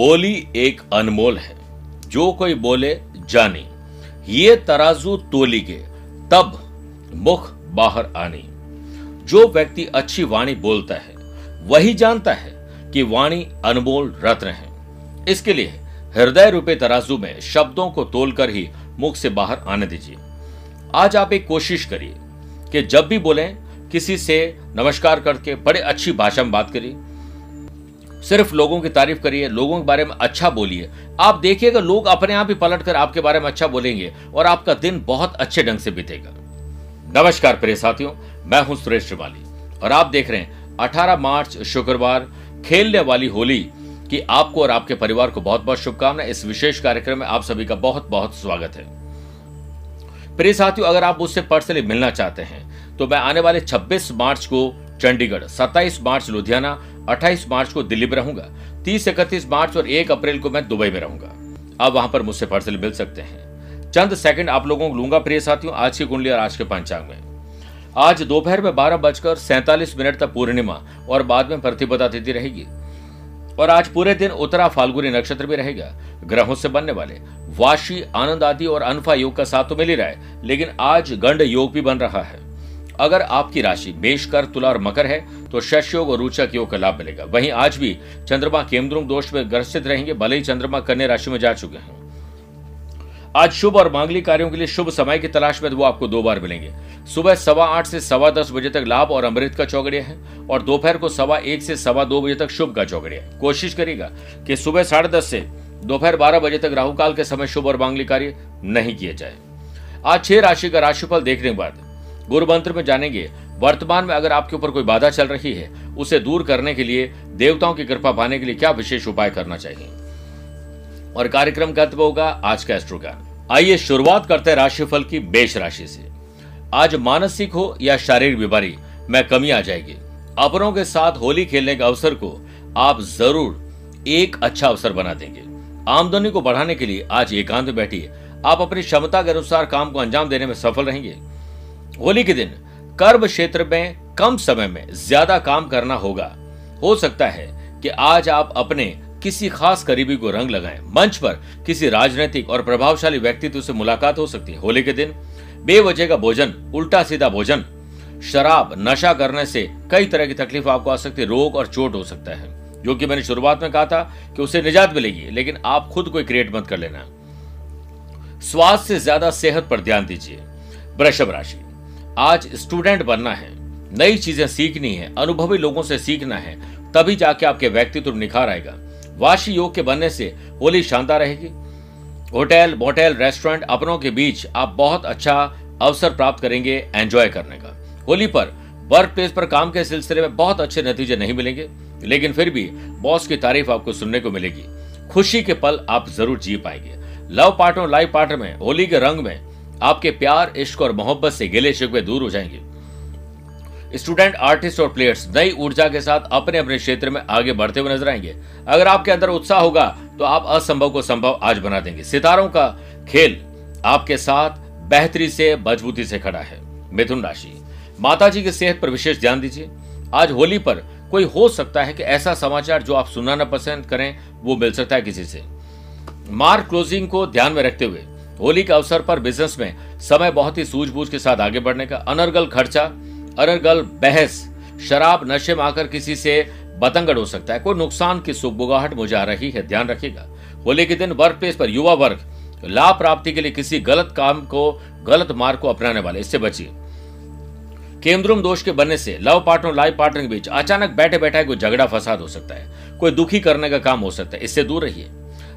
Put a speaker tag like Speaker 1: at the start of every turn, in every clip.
Speaker 1: बोली एक अनमोल है। जो कोई बोले, जानी। ये तराजू तोली के, तब मुख बाहर आनी। जो व्यक्ति अच्छी वाणी बोलता है, वही जानता है कि वाणी अनमोल रत्न है। इसके लिए हृदय रूपे तराजू में शब्दों को तोलकर ही मुख से बाहर आने दीजिए। आज आप एक कोशिश करिए कि जब भी बोलें, किसी से नमस्कार करके बड़े अच्छी भाषा में बात करिए। सिर्फ़ लोगों की तारीफ़ करिए, लोगों के बारे में अच्छा बोलिए। आप देखिएगा, लोग अपने आप ही पलट कर आपके बारे में अच्छा बोलेंगे और आपका दिन बहुत अच्छे ढंग से बीतेगा। नमस्कार प्रिय साथियों, मैं हूँ सुरेश श्रिवाली और आप देख रहे हैं 18 मार्च, शुक्रवार, खेलने वाली होली की आपको और आपके परिवार को बहुत बहुत शुभकामनाएँ। इस विशेष कार्यक्रम में आप सभी का बहुत बहुत स्वागत है। प्रिय साथियों, अगर आप मुझसे पर्सनली मिलना चाहते हैं तो मैं आने वाले 26 मार्च को चंडीगढ़ 27 मार्च लुधियाना 28 मार्च को दिल्ली में रहूँगा 30 इकतीस मार्च और 1 अप्रैल को मैं दुबई में रहूँगा। आप वहाँ पर मुझसे पर्सनली मिल सकते हैं। चंद सेकंड आप लोगों को लूँगा, प्रिय साथियों, आज की कुंडली और आज के पंचांग में। आज दोपहर में बारह बजकर सैंतालीस मिनट तक पूर्णिमा और बाद में प्रतिपदा तिथि रहेगी। और आज पूरे दिन उत्तरा फाल्गुनी नक्षत्र भी रहेगा, ग्रहों से बनने वाले। वाशी, आनंद आदि और अनफा योग का साथ तो मिल ही रहा है, लेकिन आज गंड योग भी बन रहा है। अगर आपकी राशि मेष कर, तुला और मकर है तो शश योग और रोचक योग का लाभ मिलेगा। वहीं आज भी चंद्रमा केमद्रुम दोष में ग्रसित रहेंगे, भले ही चंद्रमा कन्या राशि में जा चुके हैं। आज शुभ और मांगलिक कार्यों के लिए शुभ समय की तलाश में वो आपको दो बार मिलेंगे। सुबह सवा आठ से सवा दस बजे तक लाभ और अमृत का चौगड़िया है, और दोपहर को सवा एक से सवा दो बजे तक शुभ का चौगड़िया कोशिश करेगा कि सुबह साढ़े दस से दोपहर बारह बजे तक राहुकाल के समय शुभ और मांगलिक कार्य नहीं किए जाए। आज छह राशि का राशिफल देखने के बाद गुरु मंत्र में जानेंगे, वर्तमान में अगर आपके ऊपर कोई बाधा चल रही है, उसे दूर करने के लिए, देवताओं की कृपा पाने के लिए क्या विशेष उपाय करना चाहिए? और कार्यक्रम का अंत होगा आज का एस्ट्रो ज्ञान आइए शुरुआत करते हैं राशिफल की बेश राशि से। आज मानसिक हो या शारीरिक बीमारी में कमी आ जाएगी। अपनों के साथ होली खेलने के अवसर को आप ज़रूर एक अच्छा अवसर बना देंगे। आमदनी को बढ़ाने के लिए आज एकांत बैठिए। आप अपनी क्षमता के अनुसार काम को अंजाम देने में सफल रहेंगे। होली के दिन कर्म क्षेत्र में कम समय में ज़्यादा काम करना होगा। हो सकता है कि आज आप अपने किसी खास करीबी को रंग लगाएँ। मंच पर किसी राजनीतिक और प्रभावशाली व्यक्तित्व से मुलाकात हो सकती है होली के दिन। बेवजह का भोजन उल्टा सीधा भोजन, शराब, नशा करने से कई तरह की तकलीफ़ आपको आ सकती है। रोग और चोट हो सकता है। जो कि मैंने शुरुआत में कहा था कि उसे निजात मिलेगी, लेकिन आप खुद कोई क्रिएट मत कर लेना। स्वास्थ्य से ज़्यादा सेहत पर ध्यान दीजिए। वृषभ राशि। आज स्टूडेंट बनना है, नई चीज़ें सीखनी है, अनुभवी लोगों से सीखना है, तभी जाके आपके व्यक्तित्व निखार आएगा। वाशी योग के बनने से होली शानदार रहेगी। होटल, मोटेल, रेस्टोरेंट अपनों के बीच आप बहुत अच्छा अवसर प्राप्त करेंगे, एंजॉय करने का। होली पर वर्क प्लेस पर काम के सिलसिले में बहुत अच्छे नतीजे नहीं मिलेंगे, लेकिन फिर भी बॉस की तारीफ़ आपको सुनने को मिलेगी। खुशी के पल आप ज़रूर जी पाएँगे। लव पार्टनर लाइफ पार्टनर में, होली के रंग में आपके प्यार, इश्क और मोहब्बत से गिले शिकवे दूर हो जाएँगे। स्टूडेंट, आर्टिस्ट और प्लेयर्स, नई ऊर्जा के साथ अपने अपने क्षेत्र में आगे बढ़ते हुए नज़र आएँगे। अगर आपके अंदर उत्साह होगा तो आप असंभव को संभव आज बना देंगे। सितारों का खेल आपके साथ बेहतरी से, मजबूती से खड़ा है। मिथुन राशि माता जी की सेहत पर विशेष ध्यान दीजिए। आज होली पर कोई हो सकता है कि ऐसा समाचार जो आप सुनाना पसंद करें, वो मिल सकता है किसी से। मार्क क्लोजिंग को ध्यान में रखते हुए होली के अवसर पर बिज़नेस में समय बहुत ही सूझबूझ के साथ आगे बढ़ने का अनर्गल खर्चा अनर्गल बहस, शराब नशे में आकर किसी से बतंगड़ हो सकता है। कोई नुकसान की सुखबुगाहट मुझे आ रही है, ध्यान रखिएगा। होली के दिन वर्क प्लेस पर युवा वर्ग लाभ प्राप्ति के लिए किसी गलत काम को, गलत मार्ग को अपनाने वाले। इससे बचिए। केंद्रुम दोष के बनने से लव पार्टनर लाइफ पार्टनर के बीच अचानक बैठे बैठे कोई झगड़ा, फसाद हो सकता है। कोई दुखी करने का काम हो सकता है। इससे दूर रहिए।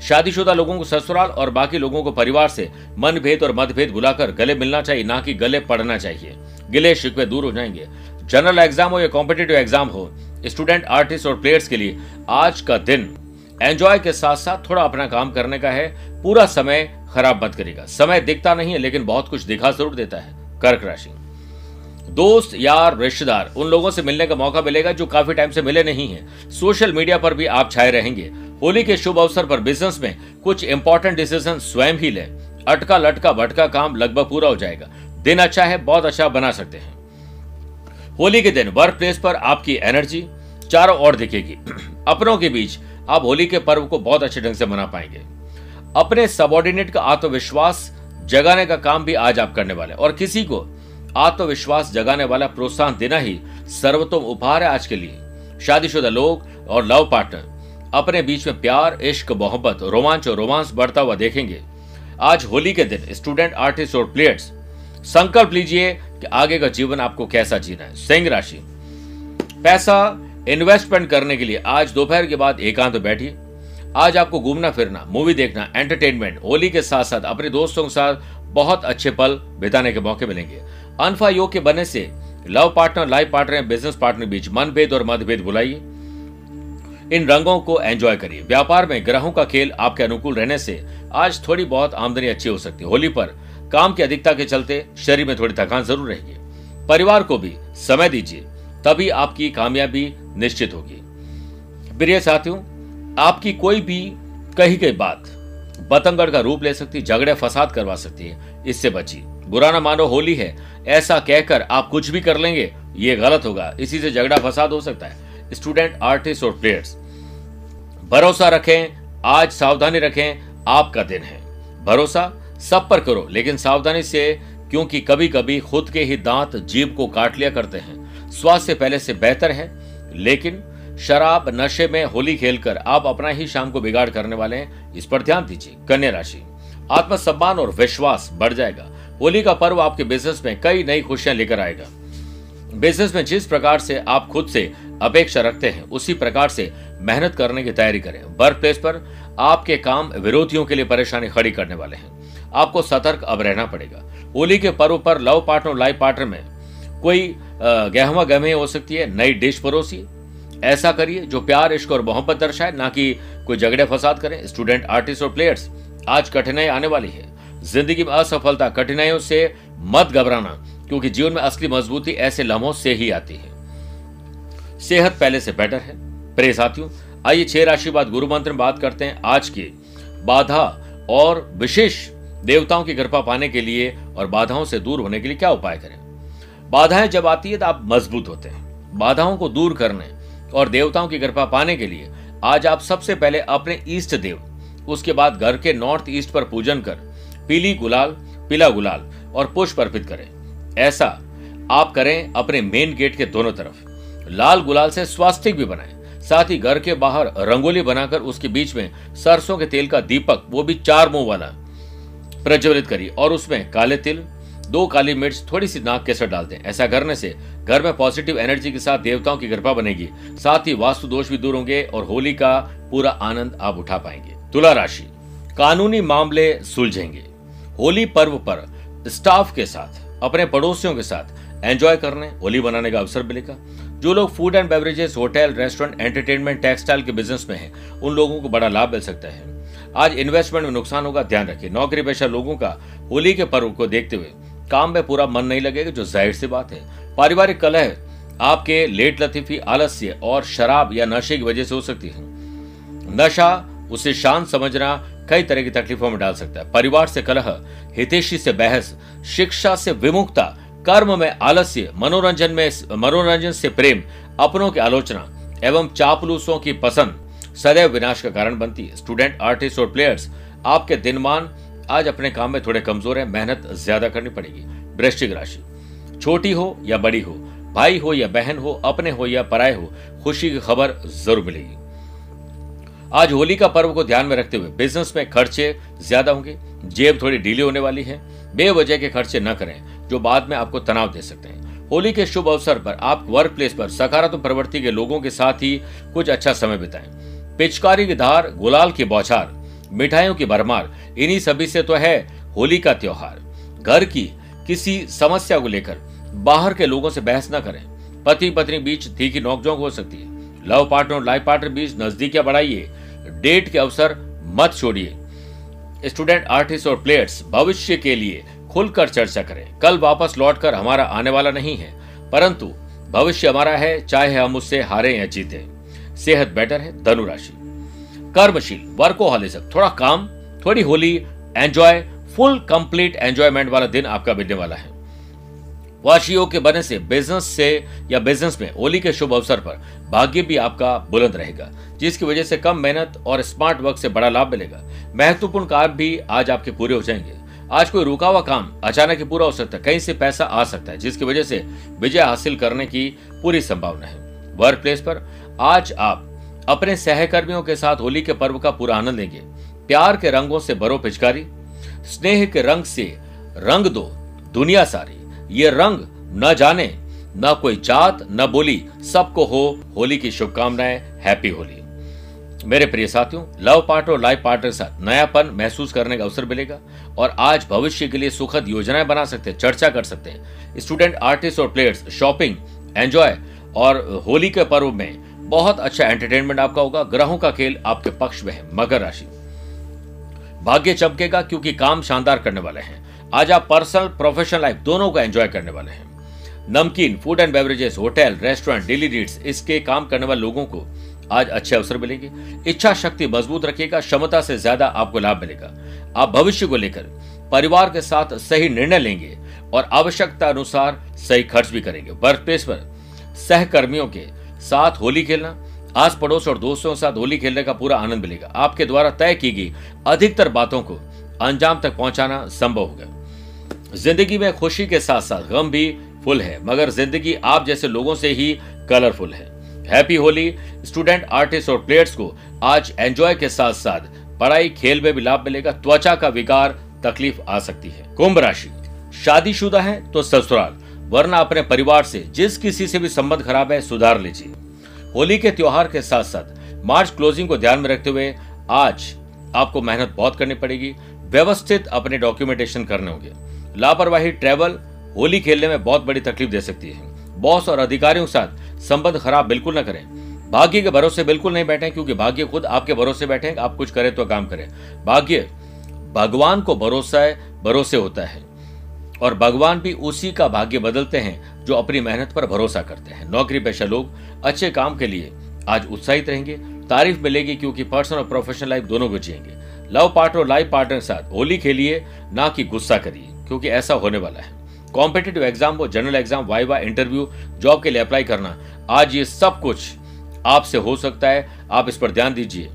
Speaker 1: शादीशुदा लोगों को ससुराल और बाकी लोगों को परिवार से मनभेद और मतभेद बुलाकर गले मिलना चाहिए, ना कि गले पड़ना चाहिए। गिले शिकवे दूर हो जाएँगे। जनरल एग्ज़ाम हो या कॉम्पिटेटिव एग्ज़ाम हो, स्टूडेंट, आर्टिस्ट और प्लेयर्स के लिए आज का दिन एंजॉय के साथ साथ थोड़ा अपना काम करने का है। पूरा समय खराब मत करेगा समय दिखता नहीं है, लेकिन बहुत कुछ दिखा ज़रूर देता है। कर्क राशि। दोस्त यार रिश्तेदार, उन लोगों से मिलने का मौका मिलेगा जो काफ़ी टाइम से मिले नहीं है। सोशल मीडिया पर भी आप छाए रहेंगे। होली के शुभ अवसर पर बिज़नेस में कुछ इंपॉर्टेंट डिसीज़न स्वयं ही लें। अटका लटका भटका काम लगभग पूरा हो जाएगा। दिन अच्छा है, बहुत अच्छा बना सकते हैं। होली के दिन वर्क प्लेस पर आपकी एनर्जी चारों ओर दिखेगी। अपनों के बीच आप होली के पर्व को बहुत अच्छे ढंग से मना पाएँगे। अपने सबॉर्डिनेट का आत्मविश्वास जगाने का काम भी आज आप करने वाले और किसी को आत्मविश्वास जगाने वाला प्रोत्साहन देना ही सर्वोत्तम उपहार है आज के लिए। शादीशुदा लोग और लव पार्टनर, अपने बीच में प्यार, इश्क, मोहब्बत, रोमांच और रोमांस बढ़ता हुआ देखेंगे। आज होली के दिन स्टूडेंट, आर्टिस्ट और प्लेयर्स, संकल्प लीजिए कि आगे का जीवन आपको कैसा जीना है। सिंह राशि। पैसा इन्वेस्टमेंट करने के लिए आज दोपहर के बाद एकांत तो बैठिए। आज आपको घूमना, फिरना मूवी देखना एंटरटेनमेंट होली के साथ साथ अपने दोस्तों के साथ बहुत अच्छे पल बिताने के मौके मिलेंगे। अनफा योग के बनने से love partner, life partner business partner बीच मनभेद और मतभेद बुलाइए। इन रंगों को एंजॉय करिए। व्यापार में ग्रहों का खेल आपके अनुकूल रहने से आज थोड़ी बहुत आमदनी अच्छी हो सकती है। होली पर काम की अधिकता के चलते शरीर में थोड़ी थकान ज़रूर रहेगी। परिवार को भी समय दीजिए, तभी आपकी कामयाबी निश्चित होगी। प्रिय साथियों, आपकी कोई भी कही गई बात, बतंगड़ का रूप ले सकती, झगड़े, फसाद करवा सकती है। इससे बची बुरा ना मानो, होली है। ऐसा कहकर आप कुछ भी कर लेंगे, ये गलत होगा। इसी से झगड़ा फसाद हो सकता है। स्टूडेंट, आर्टिस्ट और प्लेयर्स, भरोसा रखें, आज सावधानी रखें, आपका दिन है। भरोसा सब पर करो, लेकिन सावधानी से, क्योंकि कभी कभी खुद के ही दांत जीभ को काट लिया करते हैं। स्वास्थ्य पहले से बेहतर है, लेकिन शराब नशे में होली खेलकर आप अपना ही शाम को बिगाड़ करने वाले हैं, इस पर ध्यान दीजिए। कन्या राशि, आत्मसम्मान और विश्वास बढ़ जाएगा। होली का पर्व आपके बिज़नेस में कई नई खुशियाँ लेकर आएगा। बिज़नेस में जिस प्रकार से आप खुद से अपेक्षा रखते हैं, उसी प्रकार से मेहनत करने की तैयारी करें। वर्क प्लेस पर आपके काम विरोधियों के लिए परेशानी खड़ी करने वाले हैं। आपको सतर्क अब रहना पड़ेगा। होली के पर्व पर लव पार्टनर, लाइफ पार्टनर में कोई गहमा गहमे हो सकती है, नई डिश परोसी। ऐसा करिए जो प्यार, इश्क और मोहब्बत दर्शाए, ना कि कोई झगड़े, फसाद करें। स्टूडेंट आर्टिस्ट और प्लेयर्स आज कठिनाई आने वाली है। ज़िंदगी में असफलता, कठिनाइयों से मत घबराना, क्योंकि जीवन में असली मजबूती ऐसे लम्हों से ही आती है। सेहत पहले से बेटर है। प्रिय साथियों, आइए छह राशि बाद गुरु मंत्र में बात करते हैं। आज की बाधा और विशेष देवताओं की कृपा पाने के लिए और बाधाओं से दूर होने के लिए क्या उपाय करें? बाधाएँ जब आती है तो आप मज़बूत होते हैं। बाधाओं को दूर करने और देवताओं की कृपा पाने के लिए आज आप सबसे पहले अपने ईष्ट देव, उसके बाद घर के नॉर्थ ईस्ट पर पूजन कर पीली गुलाल, पीला गुलाल और पुष्प अर्पित करें। ऐसा आप करें अपने मेन गेट के दोनों तरफ़। लाल गुलाल से स्वास्तिक भी बनाएँ। साथ ही घर के बाहर रंगोली बनाकर उसके बीच में सरसों के तेल का दीपक, वो भी चार मुँह वाला, प्रज्वलित करिए। और उसमें काले तिल, दो काली मिर्च थोड़ी सी नाक केसर डाल दें। ऐसा करने से घर में पॉजिटिव एनर्जी के साथ देवताओं की कृपा बनेगी। साथ ही वास्तु दोष भी दूर होंगे और होली का पूरा आनंद आप उठा पाएँगे। तुला राशि, कानूनी मामले सुलझेंगे। होली पर्व पर स्टाफ के साथ, अपने पड़ोसियों के साथ एंजॉय करने, होली बनाने का अवसर मिलेगा। जो लोग food and beverages hotel restaurant entertainment textile के बिज़नेस में हैं, उन लोगों को बड़ा लाभ मिल सकता है। आज इन्वेस्टमेंट में नुकसान होगा, ध्यान रखिए। नौकरी पेशा लोगों का होली के पर्व को देखते हुए काम में पूरा मन नहीं लगेगा, जो ज़ाहिर सी बात है। पारिवारिक कलह आपके लेट लतीफी, आलस्य और शराब या नशे की वजह से हो सकती है। नशा, उसे शांत समझना कई तरह की तकलीफों में डाल सकता है। परिवार से कलह, हितेशी से बहस, शिक्षा से विमुखता, कर्म में आलस्य, मनोरंजन में मनोरंजन से प्रेम, अपनों की आलोचना एवं चापलूसों की पसंद सदैव विनाश का कारण बनती है। स्टूडेंट, आर्टिस्ट और प्लेयर्स, आपके दिनमान आज अपने काम में थोड़े कमज़ोर है, मेहनत ज़्यादा करनी पड़ेगी। वृश्चिक राशि, छोटी हो या बड़ी हो, भाई हो या बहन हो, अपने हो या पराए हो, खुशी की खबर ज़रूर मिलेगी। आज होली का पर्व को ध्यान में रखते हुए बिज़नेस में खर्चे ज़्यादा होंगे, जेब थोड़ी ढीली होने वाली है, बेवजह के खर्चे न करें, जो बाद में आपको तनाव दे सकते हैं। होली के शुभ अवसर पर आप वर्क प्लेस पर सकारात्मक प्रवृत्ति के लोगों के साथ ही कुछ अच्छा समय बिताएँ। पिचकारी की धार, गुलाल की बौछार, मिठाइयों की भरमार, इन्हीं सभी से तो है होली का त्योहार। घर की किसी समस्या को लेकर बाहर के लोगों से बहस न करें। पति पत्नी बीच तीखी नोकझोंक हो सकती है। लव पार्टनर और लाइफ पार्टनर बीच नजदीकियाँ बढ़ाइए। डेट के अवसर मत छोड़िए। स्टूडेंट आर्टिस्ट और प्लेयर्स भविष्य के लिए खुलकर चर्चा करें। कल वापस लौटकर हमारा आने वाला नहीं है, परंतु भविष्य हमारा है, चाहे हम उससे हारे या जीते। सेहत बेटर है धनुराशि कर्मशील वर्कोहॉलिज्म थोड़ा काम, थोड़ी Holi enjoy full complete enjoyment वाला दिन आपका बीतने वाला है। वाशियों के बने से बिज़नेस से या बिज़नेस में होली के शुभ अवसर पर भाग्य भी आपका बुलंद रहेगा, जिसकी वजह से कम मेहनत और स्मार्ट वर्क से बड़ा लाभ मिलेगा। महत्वपूर्ण कार्य भी आज आपके पूरे हो जाएँगे। आज कोई रुका हुआ काम अचानक ही पूरा हो सकता है, कहीं से पैसा आ सकता है, जिसकी वजह से विजय हासिल करने की पूरी संभावना है। वर्क प्लेस पर आज आप अपने सहकर्मियों के साथ होली के पर्व का पूरा आनंद लेंगे। प्यार के रंगों से भरो पिचकारी, स्नेह के रंग से रंग दो दुनिया सारी। ये रंग न जाने, न कोई जात, न बोली, सबको हो होली की शुभकामनाएँ, हैप्पी होली। मेरे प्रिय साथियों, लव पार्टनर और लाइफ पार्टनर साथ नयापन महसूस करने का अवसर मिलेगा और आज भविष्य के लिए सुखद योजनाएँ बना सकते हैं, चर्चा कर सकते हैं। स्टूडेंट, आर्टिस्ट और प्लेयर्स, शॉपिंग, एंजॉय और होली के पर्व में बहुत अच्छा एंटरटेनमेंट आपका होगा, ग्रहों का खेल आपके पक्ष में है, मकर राशि। भाग्य चमकेगा क्योंकि काम शानदार करने वाले हैं। आज आप पर्सनल प्रोफेशनल लाइफ दोनों को एंजॉय करने वाले हैं। नमकीन food and beverages hotel restaurant daily needs इसके काम करने वाले लोगों को आज अच्छे अवसर मिलेंगे। इच्छा शक्ति मज़बूत रखिएगा, क्षमता से ज़्यादा आपको लाभ मिलेगा। आप भविष्य को लेकर परिवार के साथ सही निर्णय लेंगे और आवश्यकता अनुसार सही खर्च भी करेंगे। वर्क प्लेस पर सहकर्मियों के साथ होली खेलना आस पड़ोस और दोस्तों के साथ होली खेलने का पूरा आनंद मिलेगा। आपके द्वारा तय की गई अधिकतर बातों को अंजाम तक पहुंचाना संभव होगा। ज़िंदगी में खुशी के साथ साथ गम भी फुल है, मगर ज़िंदगी आप जैसे लोगों से ही कलरफुल है। हैप्पी होली स्टूडेंट आर्टिस्ट और प्लेयर्स को आज एंजॉय के साथ साथ पढ़ाई, खेल में भी लाभ मिलेगा, त्वचा का विकार, तकलीफ़ आ सकती है। कुंभ राशि, शादीशुदा है तो ससुराल, वरना अपने परिवार से जिस किसी से भी संबंध खराब है, सुधार लीजिए। होली के त्योहार के साथ साथ मार्च क्लोजिंग को ध्यान में रखते हुए आज आपको मेहनत बहुत करनी पड़ेगी, व्यवस्थित अपने डॉक्यूमेंटेशन करने होंगे। लापरवाही ट्रेवल, होली खेलने में बहुत बड़ी तकलीफ़ दे सकती है। बॉस और अधिकारियों के साथ संबंध खराब बिल्कुल न करें। भाग्य के भरोसे बिल्कुल नहीं बैठे, क्योंकि भाग्य खुद आपके भरोसे बैठे, आप कुछ करें तो काम करें। भाग्य, भगवान को भरोसा है, भरोसे होता है। और भगवान भी उसी का भाग्य बदलते हैं, जो अपनी मेहनत पर भरोसा करते हैं। नौकरी पेशा लोग अच्छे काम के लिए आज उत्साहित रहेंगे। तारीफ़ मिलेगी, क्योंकि पर्सनल और प्रोफेशनल लाइफ दोनों को जिएँगे। लव पार्टनर और लाइफ पार्टनर के साथ होली खेलिए, ना कि गुस्सा करिए। क्योंकि ऐसा होने वाला है। कॉम्पिटेटिव एग्ज़ाम हो general exam viva interview job के लिए अप्लाई करना, आज ये सब कुछ आपसे हो सकता है। आप इस पर ध्यान दीजिए।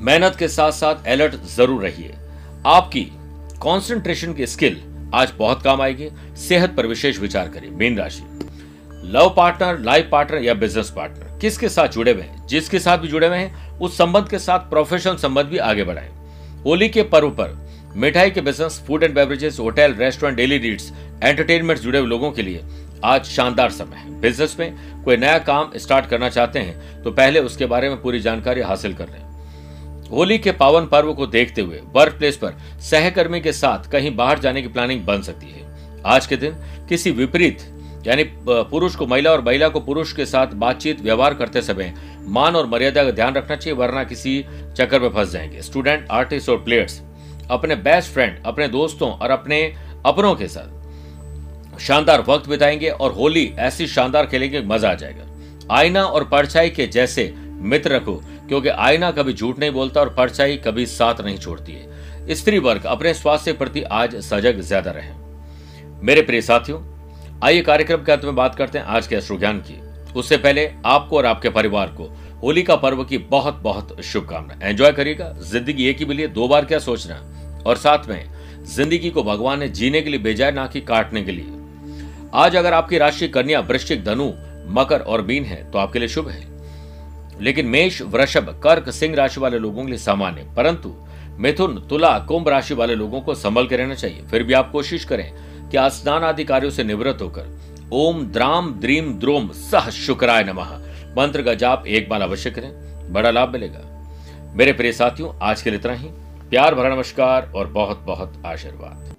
Speaker 1: मेहनत के साथ साथ अलर्ट ज़रूर रहिए। आपकी कंसंट्रेशन की स्किल आज बहुत काम आएगी। सेहत पर विशेष विचार करिए मीन राशि। लव पार्टनर लाइफ पार्टनर या बिज़नेस पार्टनर किसके साथ जुड़े हुए हैं? जिसके साथ भी जुड़े हुए हैं, उस संबंध के साथ प्रोफेशनल संबंध भी आगे बढ़ाएँ। होली के पर्व पर मिठाई के business food and beverages hotel restaurant daily needs entertainment जुड़े हुए लोगों के लिए आज शानदार समय है। बिज़नेस में कोई नया काम स्टार्ट करना चाहते हैं तो पहले उसके बारे में पूरी जानकारी हासिल कर लें होली के पावन पर्व को देखते हुए वर्क प्लेस पर सहकर्मी के साथ कहीं बाहर जाने की प्लानिंग बन सकती है। आज के दिन किसी विपरीत, यानी पुरुष को महिला और महिला को पुरुष के साथ बातचीत, व्यवहार करते समय मान और मर्यादा का ध्यान रखना चाहिए, वरना किसी चक्कर में फंस जाएँगे। स्टूडेंट आर्टिस्ट और प्लेयर्स अपने बेस्ट फ्रेंड अपने दोस्तों और अपने अपनों के साथ। शानदार वक्त बिताएँगे और होली ऐसी शानदार खेलेंगे, मज़ा आ जाएगा। आईना और परछाई के जैसे मित्र रखो, क्योंकि आईना कभी झूठ नहीं बोलता और परछाई कभी साथ नहीं छोड़ती है। स्त्री वर्ग, अपने स्वास्थ्य प्रति आज सजग ज़्यादा रहे। मेरे प्रिय साथियों, आइए कार्यक्रम के अंत में बात करते हैं आज के अश्रु ज्ञान की। उससे पहले आपको और आपके परिवार को होली का पर्व की बहुत बहुत शुभकामना एंजॉय करिएगा। ज़िंदगी एक ही मिली दो बार क्या सोचना? और साथ में, ज़िंदगी को भगवान ने जीने के लिए भेजा ना कि काटने के लिए। आज अगर आपकी राशि कन्या, वृश्चिक, धनु, मकर और बीन है तो आपके लिए शुभ है। लेकिन मेष, वृषभ, कर्क, सिंह राशि वाले लोगों के लिए सामान्य परंतु, मिथुन, तुला, कुंभ राशि वाले लोगों को संभल के रहना चाहिए। फिर भी आप कोशिश करें कि स्नान आदि कार्यों से निवृत्त होकर, ओम, द्राम, द्रीम, द्रोम, सह शुक्राय नमः। मंत्र का जाप एक बार अवश्य करें, बड़ा लाभ मिलेगा। मेरे प्रिय साथियों, आज के लिए इतना ही। प्यार भरा नमस्कार और बहुत बहुत आशीर्वाद।